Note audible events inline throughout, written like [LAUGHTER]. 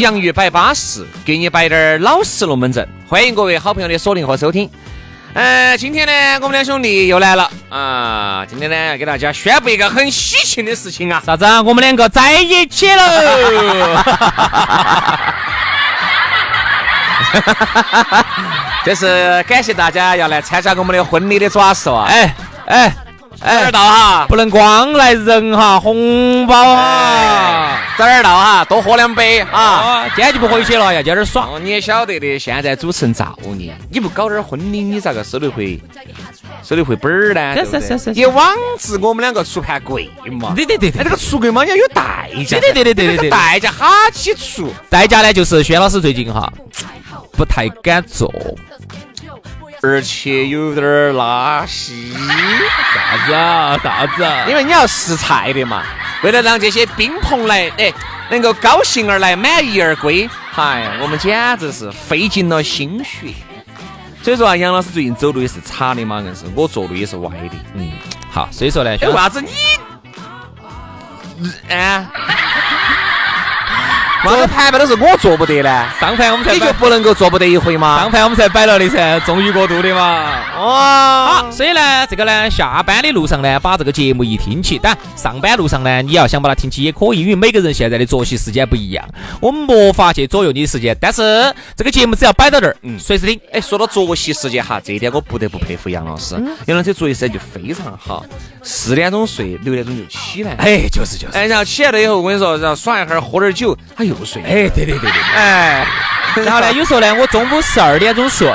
洋芋摆巴适，给你摆点儿老实龙门阵。欢迎各位好朋友的锁定和收听。呃，今天呢，我们两兄弟又来了啊！今天呢，要给大家宣布一个很喜庆的事情啊！啥子啊？我们两个在一起了！[LAUGHS] 这是感谢大家要来参加我们的婚礼的爪事啊！哎哎早点到哈，不能光来人哈，红包啊！早点到哈，多喝两杯啊！啊，今天就不回去了，要在这儿耍。哦，你也晓得的，现在主持人造孽，你不搞点婚礼，你咋个收得回收得回本儿呢？是是是是也枉自我们两个出盘贵嘛！哎，对对对对这个出贵嘛，要有代价。对对对对对代价哈起出。代价呢，就是薛老师最近哈不太敢做，而且有点儿拉稀，啥子啊？啥子啊？因为你要试菜的嘛。为了让这些宾朋来，哎，能够高兴而来，满意而归，嗨，我们简直是费尽了心血。所以说啊，杨老师最近走路也是差的嘛，硬是我走路也是歪的。嗯，好，所以说呢，为啥子你？啊？为啥子盘盘都是我做不得呢？上盘我们才你就，不能够做不得一回吗？上盘我们才摆了的噻，终于过渡的嘛。哇好，所以呢，这个呢，下班的路上呢，把这个节目一听起，但上班路上呢，你要想把它听起也可以，因为每个人现在的作息时间不一样，我们没法去左右你的时间。但是这个节目只要摆到这儿，嗯，随时听。哎，说到作息时间哈，这一点我不得不佩服杨老师。杨老师作息时间就非常好，四点钟睡，六点钟就起来。哎，就是就是，哎，然后起来了以后，我跟你说，然后耍一会儿，喝点酒，他又睡。哎，对对对对。哎，然后呢，有时候呢，我中午十二点钟睡，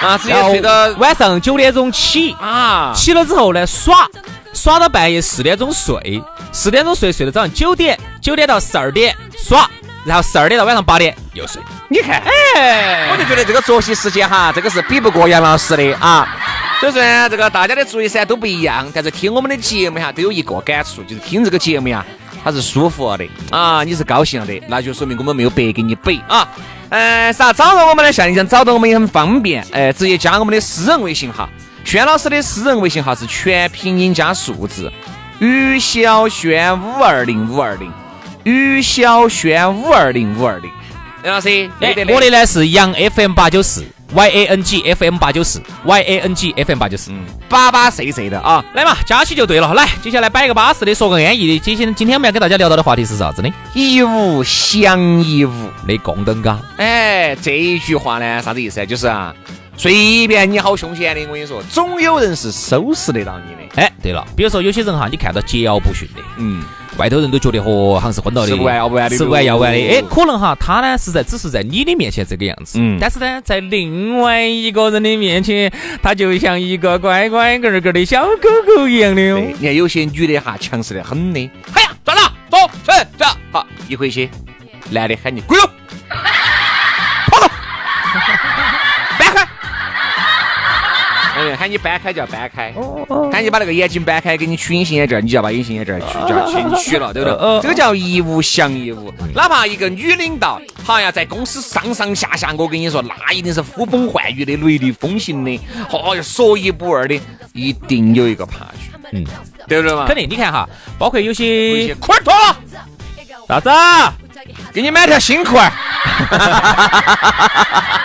啊，直接睡到晚上九点钟起，啊，起了之后呢，耍，耍到半夜四点钟睡，四点钟睡，睡到早上九点，九点到十二点耍，然后十二点到晚上八点又睡。你看，哎我就觉得这个作息时间哈，这个是比不过杨老师的啊。所以说呢，这个大家的作息时间都不一样，但是听我们的节目哈，都有一个感触，就是听这个节目呀，它是舒服的啊，你是高兴了的，那就说明我们没有白给你背啊。呃，啥找到我们呢？像你想找到我们也很方便，呃，直接加我们的私人微信号，轩老师的私人微信号是全拼音加数字，于小轩五二零五二零，于小轩五二零五二零。杨老师，我的呢是杨 FM 八九四，Y A N G F M 八九四，Y A N G F M 八九四。巴巴碎碎的啊。来嘛，加起就对了。来，接下来摆个巴适的，说个安逸的。今天今天我们要跟大家聊到的话题是啥子呢？一物降一物。的供灯嘎。哎，这一句话呢，啥子意思啊？就是啊，随便你好凶险的，我跟你说，总有人是收拾得到你的。哎，对了，比如说有些人哈，你看到桀骜不驯的，嗯，外头人都觉得和，好像是混到的，吃不完要不完的。吃不完要不完的。哎，可能哈，他呢是在只是在你的面前这个样子，嗯。但是呢，在另外一个人的面前，他就像一个乖乖个儿个儿的小狗狗一样的哦。你看有些女的哈，强势的很的。哎呀，算了，走，去，走，好，一回去，男的喊你滚哎，喊你搬开就要搬开，喊你把那个眼睛搬开，给你取隐形眼镜，你就要把隐形眼镜取，就要去取了，对不对？这个叫一物降一物。哪怕一个女领导，好呀，在公司上上下下，我跟你说，那一定是呼风唤雨的、雷厉风行的，哦哟，说一不二的，一定有一个怕去，嗯，对不对嘛？肯定，你看哈，包括有些裤儿脱了，啥子啊？给你买条新裤儿。[LAUGHS]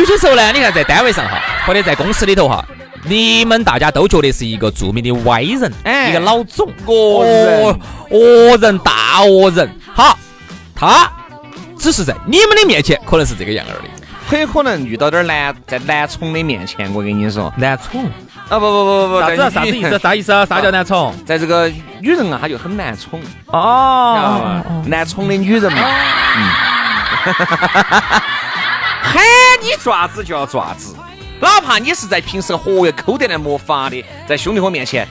有些时候呢，你看在单位上哈，或者在公司里头哈，你们大家都觉得是一个著名的歪人，哎一个老总，恶人恶人，大恶人。好，他只是在你们的面前可能是这个样儿的。很有可能遇到点男在男宠的面前，我跟你说，男宠？啊不不不不不，啥子？啥子意思？？[LAUGHS] 啥意思啊？啥叫男宠？[LAUGHS] 在这个女人啊，她就很难宠，哦？难宠的女人嘛，嗯，[LAUGHS] 喊你爪子就要爪子，哪怕你是在平时活跃抠得来没法的，在兄弟伙面前。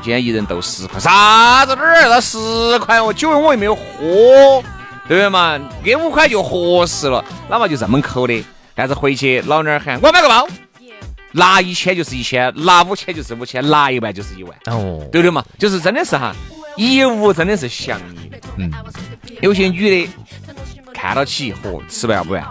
今天一人斗十块，啥子哪儿那十块哦？酒我又没有喝，对不对嘛？给五块就合适了，哪怕就这么抠的。但是回去老娘儿喊我买个包，拿一千就是一千，拿五千就是五千，拿一万就是一万。哦，对的嘛，就是真的是哈，一物真的是降你。嗯，有些女的看到起，嚯，吃完不完。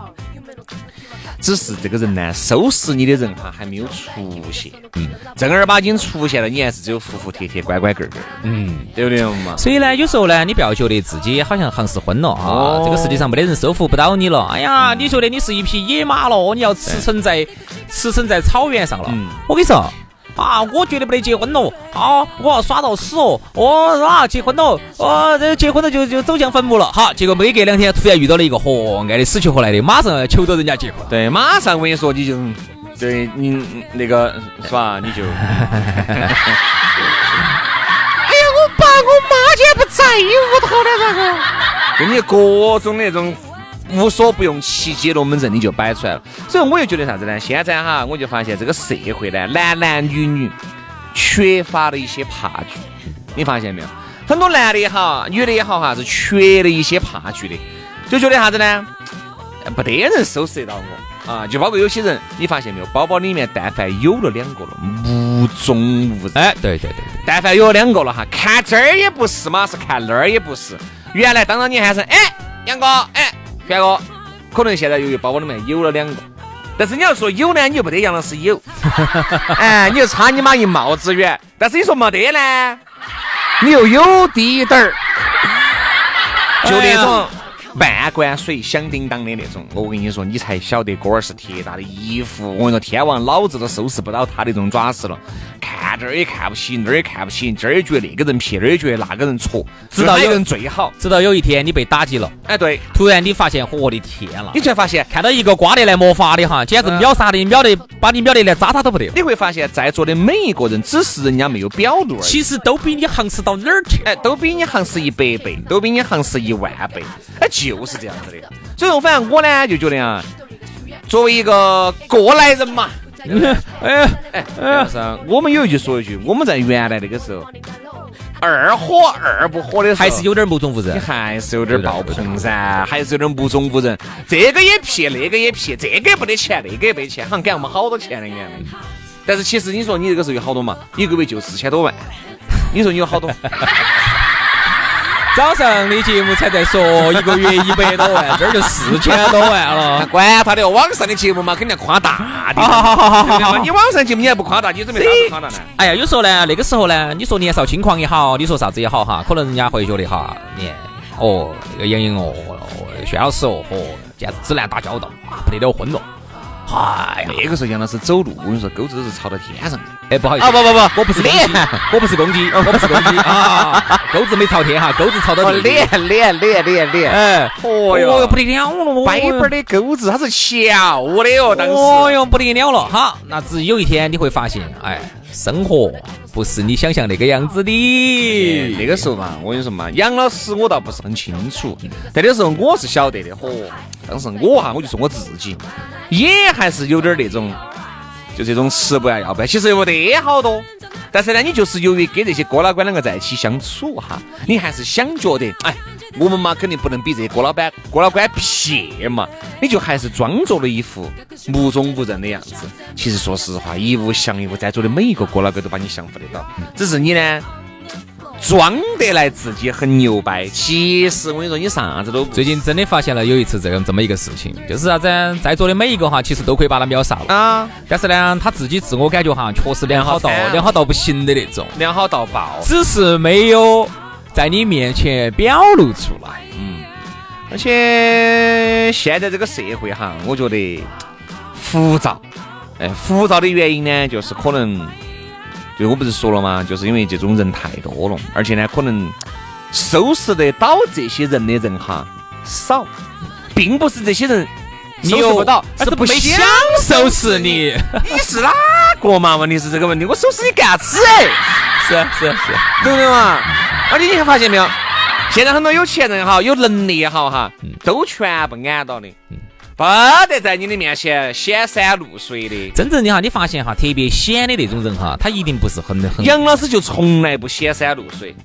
只是这个人呢，收拾你的人哈还没有出现，嗯，正儿八经出现了，你还是只有服服帖帖、乖乖个个，嗯。对不对嘛？所以呢，有时候呢，你不要觉得自己好像行是昏了啊，哦这个世界上没得人收服不到你了。哎呀，你觉得你是一匹野马了，你要驰骋在驰骋在草原上了。嗯我跟你说。啊，我绝对不得结婚了！啊，我要耍到死哦！我啊，结婚了，哦，这结婚了就就走向坟墓了。好，结果没隔两天，突然遇到了一个嚯，爱的死去活来的，马上要求着人家结婚。对，马上我跟你说，你就对你那个是吧？你就，[LAUGHS] 哎呀，我爸我妈竟然不在屋头了，这个，跟你各种那种无所不用其极龙门阵你就摆出来了。所以我就觉得啥子呢？现在哈，我就发现这个社会呢，男男女女缺乏了一些怕惧，你发现没有？很多男的也好，女的也好哈，是缺了一些怕惧的，就觉得啥子呢？没得人收拾得到我啊！就包括有些人，你发现没有，包包里面但凡有了两个了，无中无人。哎，对对对对，但凡有了两个了哈，看这儿也不是嘛，是看那儿也不是。原来当着你还是，哎，杨哥，哎，轩哥，可能现在由于包包里面有了两个，但是你要说有呢，你又不得杨老师有，[LAUGHS] 哎，你就差你妈一帽子远。但是你说没得呢，你又有滴点儿，就那种。半罐水响叮当的那种，我跟你说，你才晓得哥儿是铁打的衣服。我跟你说，天王老子都收拾不到他的这种爪子了。看这儿也看不起，那儿也看不起，这儿也觉得那个人撇，那儿也觉得那个人挫，知道有人最好。直到有一天你被打击了，哎，对，突然你发现，我的天呐你！才发现，看到一个瓜得来没法的哈，简直秒杀的，秒得把你秒得连渣渣都不得。你会发现在座的每一个人，只是人家没有表露而已。其实都比你行实到哪儿去？哎，都比你行是一百倍，都比你行是一万倍，哎，就是这样子的。所以说，反正我呢就觉得啊，作为一个过来人嘛，[LAUGHS] 哎哎，哎，杨老师，我们有一句说一句，我们在原来那个时候，二火二不火的时候，还是有点目中无你人。还是有点爆棚噻，还是有点目中无人。这个也骗，那个也骗，这个也不得钱，那个也没钱，好像给我们好多钱的原来。但是其实你说你这个时候有好多嘛？一个月就四千多万，你说你有好多？[LAUGHS] 早上的节目才在说一个月一百多万，这儿就四千多万了。管他的，网上的节目嘛，肯定要夸大的。好好好好对不对嘛你网上节目你还不夸大，你准备啥子夸大呢？哎呀，有时候呢，那个时候呢，你说年少轻狂也好，你说啥子也好哈，可能人家会觉得哈，你哦，那个杨颖哦，哦轩老师哦，哦，简直只难打交道啊，不得了昏了。哎呀，那个时候杨老师走路，我跟你说，钩子都是朝到天上的。哎，不好意思啊不不不我不是公鸡脸，我不是公鸡，我不是公鸡 [LAUGHS] 啊，钩子没朝天哈，钩子朝到。脸脸脸脸脸，哎，哦哟哦不得了了，掰掰的钩子，它是翘的哟，当时。哦哟，不得了了！好，那只有一天你会发现，哎，生活不是你想象那个样子的。那个时候嘛，我跟你说嘛，杨老师我倒不是很清楚，但那时候我是晓得的。嚯，当时我哈，我就说我自己也还是有点那种，就这种吃不完要不完，其实又没得好多。但是呢，你就是由于跟这些哥老倌两个在一起相处哈，你还是想觉得，哎，我们嘛肯定不能比这些哥老板、哥老倌撇嘛，你就还是装作了一副目中无人的样子。其实说实话，一物降一物，在座的每一个哥老倌都把你降服得到，只是你呢。装得来自己很牛掰，其实我跟你说，你啥子都不最近真的发现了有一次这样这么一个事情，就是啥子，在座的每一个哈，其实都可以把他秒杀了，啊，但是呢，他自己自我感觉哈，确实良好到良好惨良好到不行的那种，良好到爆。只是没有在你面前表露出来。嗯。而且现在这个社会哈，我觉得浮躁，哎，浮躁的原因呢，就是可能，就我不是说了吗？就是因为这种人太多了，而且呢，可能收拾得到这些人的人哈少，并不是这些人收拾不到，而是不想收拾你。[LAUGHS] 你是哪个嘛？问题是这个问题，我收拾你干啥子？哎是是是，对不对嘛？而且你还发现没有？现在很多有钱人哈，有能力也好哈，都全部安到的。不得在你的面前显山露水的。真正的哈，你发现哈，特别显的那种人哈，他一定不是很很。杨老师就从来不显山露水。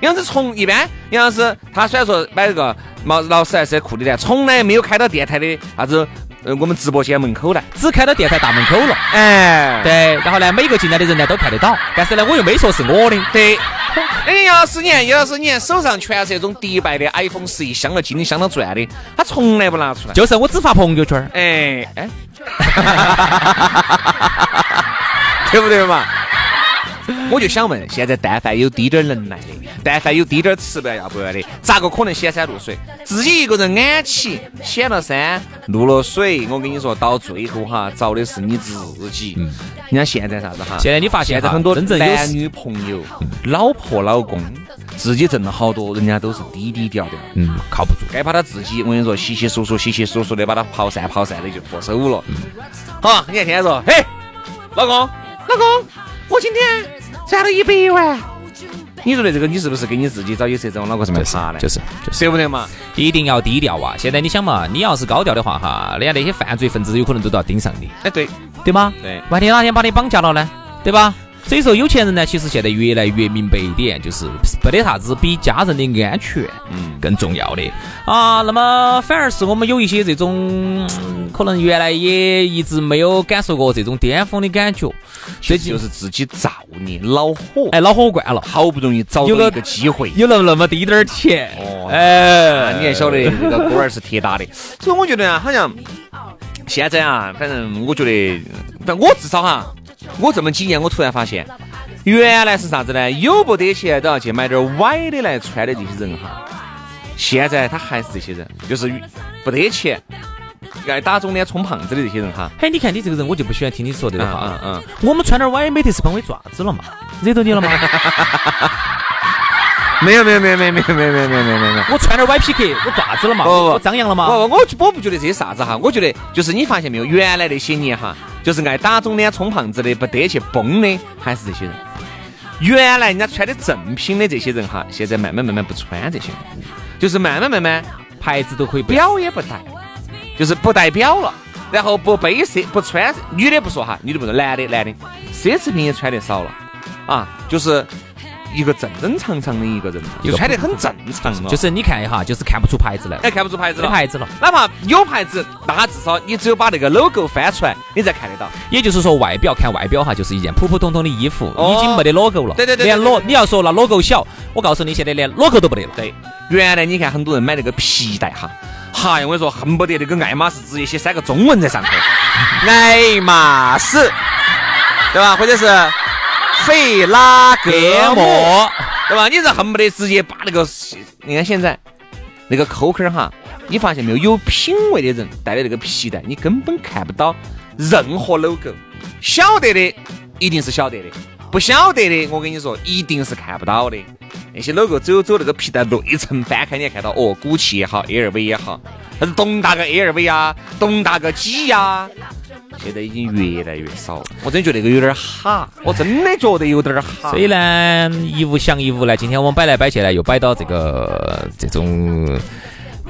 杨老师从一般，杨老师他虽然说买了个毛劳斯莱斯库里南，从来没有开到电台的啥子呃我们直播间门口来，只开到电台大门口了。哎，对。然后呢，每个进来的人呢都看得到，但是呢，我又没说是我的。对。[LAUGHS] 哎，杨老师，你看，杨老师，你看手上全是那种迪拜的 iPhone 十一，镶了金的，镶了钻的，他从来不拿出来，就是我只发朋友圈哎哎，[LAUGHS] 对不对嘛？我就想问，现在但凡有滴点能耐的，但凡有滴点吃不要不要的，咋个可能显山露水？自己一个人安起，显了山，露了水。我跟你说，到最后哈，遭的是你自己。嗯你看现在啥子哈？现在你发现在很多男女朋友、老婆老公，自己挣了好多，人家都是低低调调，嗯，靠不住。该把他自己，我跟你说，稀稀疏疏、稀稀疏疏的把他跑散跑散的就脱手了。好，你看天天说，嘿，老公，老公，我今天赚了一百万。你说的这个，你是不是给你自己找有色在往脑壳上面爬呢？就是，舍不得嘛？一定要低调啊！现在你想嘛，你要是高调的话哈，人家那些犯罪分子有可能都要盯上你。哎，对。对吗？对，万一哪天把你绑架了呢？对吧？所以说，有钱人呢，其实现在越来越明白一点，就是没得啥子比家人的安全嗯更重要的啊。那么反而是我们有一些这种，可能原来也一直没有感受过这种巅峰的感觉，这就是自己造孽恼火，哎，恼火惯了，好不容易找到一个机会，有了那么滴点儿钱，哦，哎，你还晓得那个锅儿是铁打的，所以我觉得啊，好像。现在啊，反正我觉得，但我至少哈，我这么几年，我突然发现，原来是啥子呢？有不得钱都要去买点歪的来穿的这些人哈，现在他还是这些人，就是不得钱，爱打肿脸充胖子的这些人哈。嘿，你看你这个人，我就不喜欢听你说这个话。嗯嗯。我们穿点歪，美特斯邦威爪子了嘛？惹到你了吗？没有没有没有没有没有没有没有没有没有没有，我穿点 YPK，我爪子了嘛？我张扬了嘛？不我我不觉得这些啥子哈，我觉得就是你发现没有，原来那些年哈，就是爱打肿脸充胖子的，不得去崩的，还是这些人。原来人家穿的正品的这些人哈，现在慢慢慢慢不穿这些，就是慢慢慢慢牌子都可以表也不戴，就是不戴表了，然后不背奢不穿，女的不说哈，女的不说，男的男的，奢侈品也穿的少了啊，就是。一个正正常常的一个人，就穿得很正常了。就是你看一下，就是看不出牌子来，哎，看不出牌子了，牌子了。哪怕有牌子，那至少你只有把那个 logo 翻出来，你才看得到。也就是说，外表看外表哈，就是一件普普通通的衣服，已经没得 logo 了。对对对，连 logo，你要说那 logo 小，我告诉你，现在连 logo 都不得了。对，原来你看很多人买那个皮带哈，嗨，我跟你说，恨不得那个爱马仕直接写三个中文在上头，爱马仕，对吧？或者是。费拉格莫，对吧？你是恨不得直接把那个，你看现在那个扣扣哈，你发现没有？有品位的人戴的那个皮带，你根本看不到任何 logo。晓得的一定是晓得的，不晓得的，我跟你说，一定是看不到的。那些 logo 只有走那个皮带内层翻开，你还看到哦，古奇也好，LV 也好，还是东大个 LV 啊，东大个 G 呀。现在已经越来越少了，我真觉得那个有点哈，我真的觉得有点哈。所以呢，一物降一物呢，今天我们摆来摆去呢，又摆到这个这种。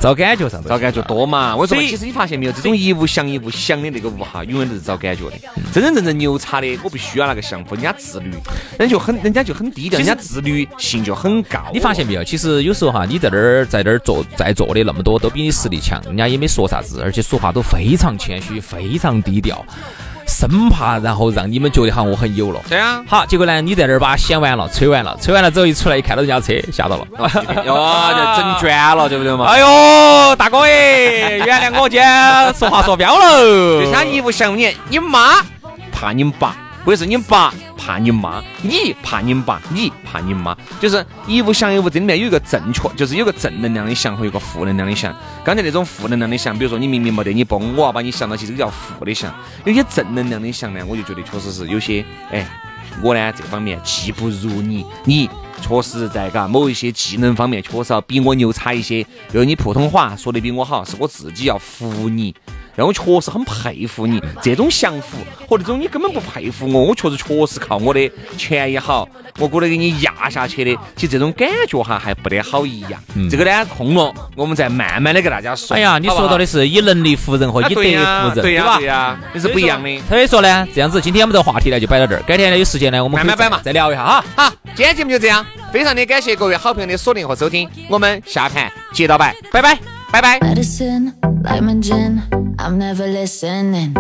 找感觉上，找感觉多嘛？我说，其实你发现没有，这种一物降一物，降的那个物哈，永远都是找感觉的。真真正正牛叉的，我不需要那个降服，人家自律，人就很，人家就很低调，人家自律性就很高。你发现没有？其实有时候哈，你在那儿在那儿做，在座的那么多，都比你实力强，人家也没说啥子，而且说话都非常谦虚，非常低调。生怕然后让你们觉得哈我很有了，对啊，好，结果呢你在那儿把显完了，吹完了，吹完了之后一出来一看到人家车，吓到了，哟，[LAUGHS] 就整卷了，对不对嘛？哎呦，大哥哎，原谅我今天说话说标了，[LAUGHS] 就像一副像你，你妈怕你爸，或者是你爸怕你妈，你怕你爸，你怕你妈，就是一物降一物，这里面有一个正确，就是有个正能量的想和有个负能量的想。刚才那种负能量的想，比如说你明明没得你崩，我要把你想到起，这个叫负的想。有些正能量的想呢，我就觉得确实是有些，哎，我呢这方面技不如你，你确实在嘎某一些技能方面确实要比我牛叉一些，比如你普通话说的比我好，是我自己要服你。让我确实很佩服你这种降服，和那种你根本不佩服我，我确实确实靠我的钱也好，我过来给你压下去的，其实这种感觉哈还不得好一样。这个呢空了，我们再慢慢的给大家说。哎呀，你说到的是以能力服人和以德服人，对吧？对呀，那是不一样的。所以说呢，这样子，今天我们这个话题呢就摆到这儿，改天呢有时间呢我们慢慢摆嘛，再聊一下哈。好，今天节目就这样，非常的感谢各位好朋友的锁定和收听，我们下盘接着摆，拜拜。Bye bye. I'm never listening.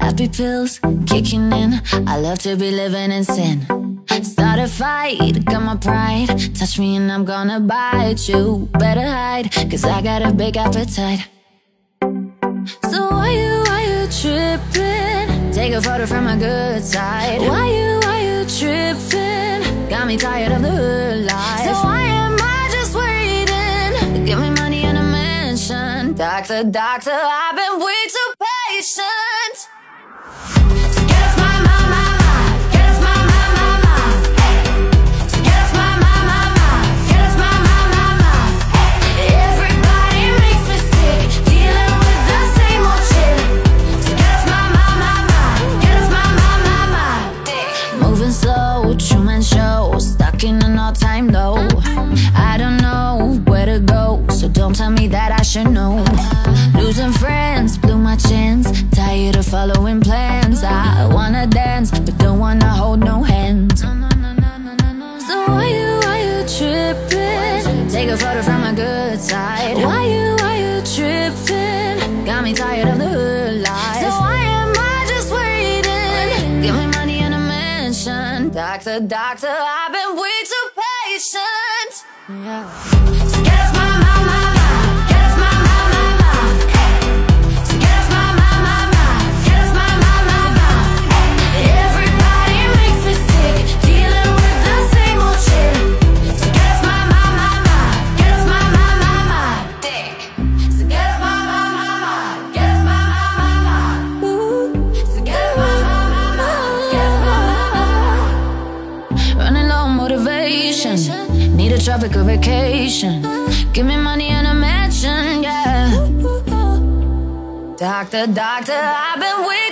Happy pills kicking in. I love to be living in sin. Start a fight, got my pride. Touch me and I'm gonna bite you. Better hide, cause I got a big appetite. So why you, why you tripping? Take a photo from my good side. Why you, why you tripping? Got me tired of the hood life. So why Doctor, doctor, I've been way too patient. Following plans. I wanna dance, but don't wanna hold no hands. So why you, why you tripping? Take a photo from my good side. Why you, why you tripping? Got me tired of the hood life. So why am I just waiting? Give me money and a mansion. Doctor, doctor, I've been way too patient. Yeah. Doctor, doctor, I've been too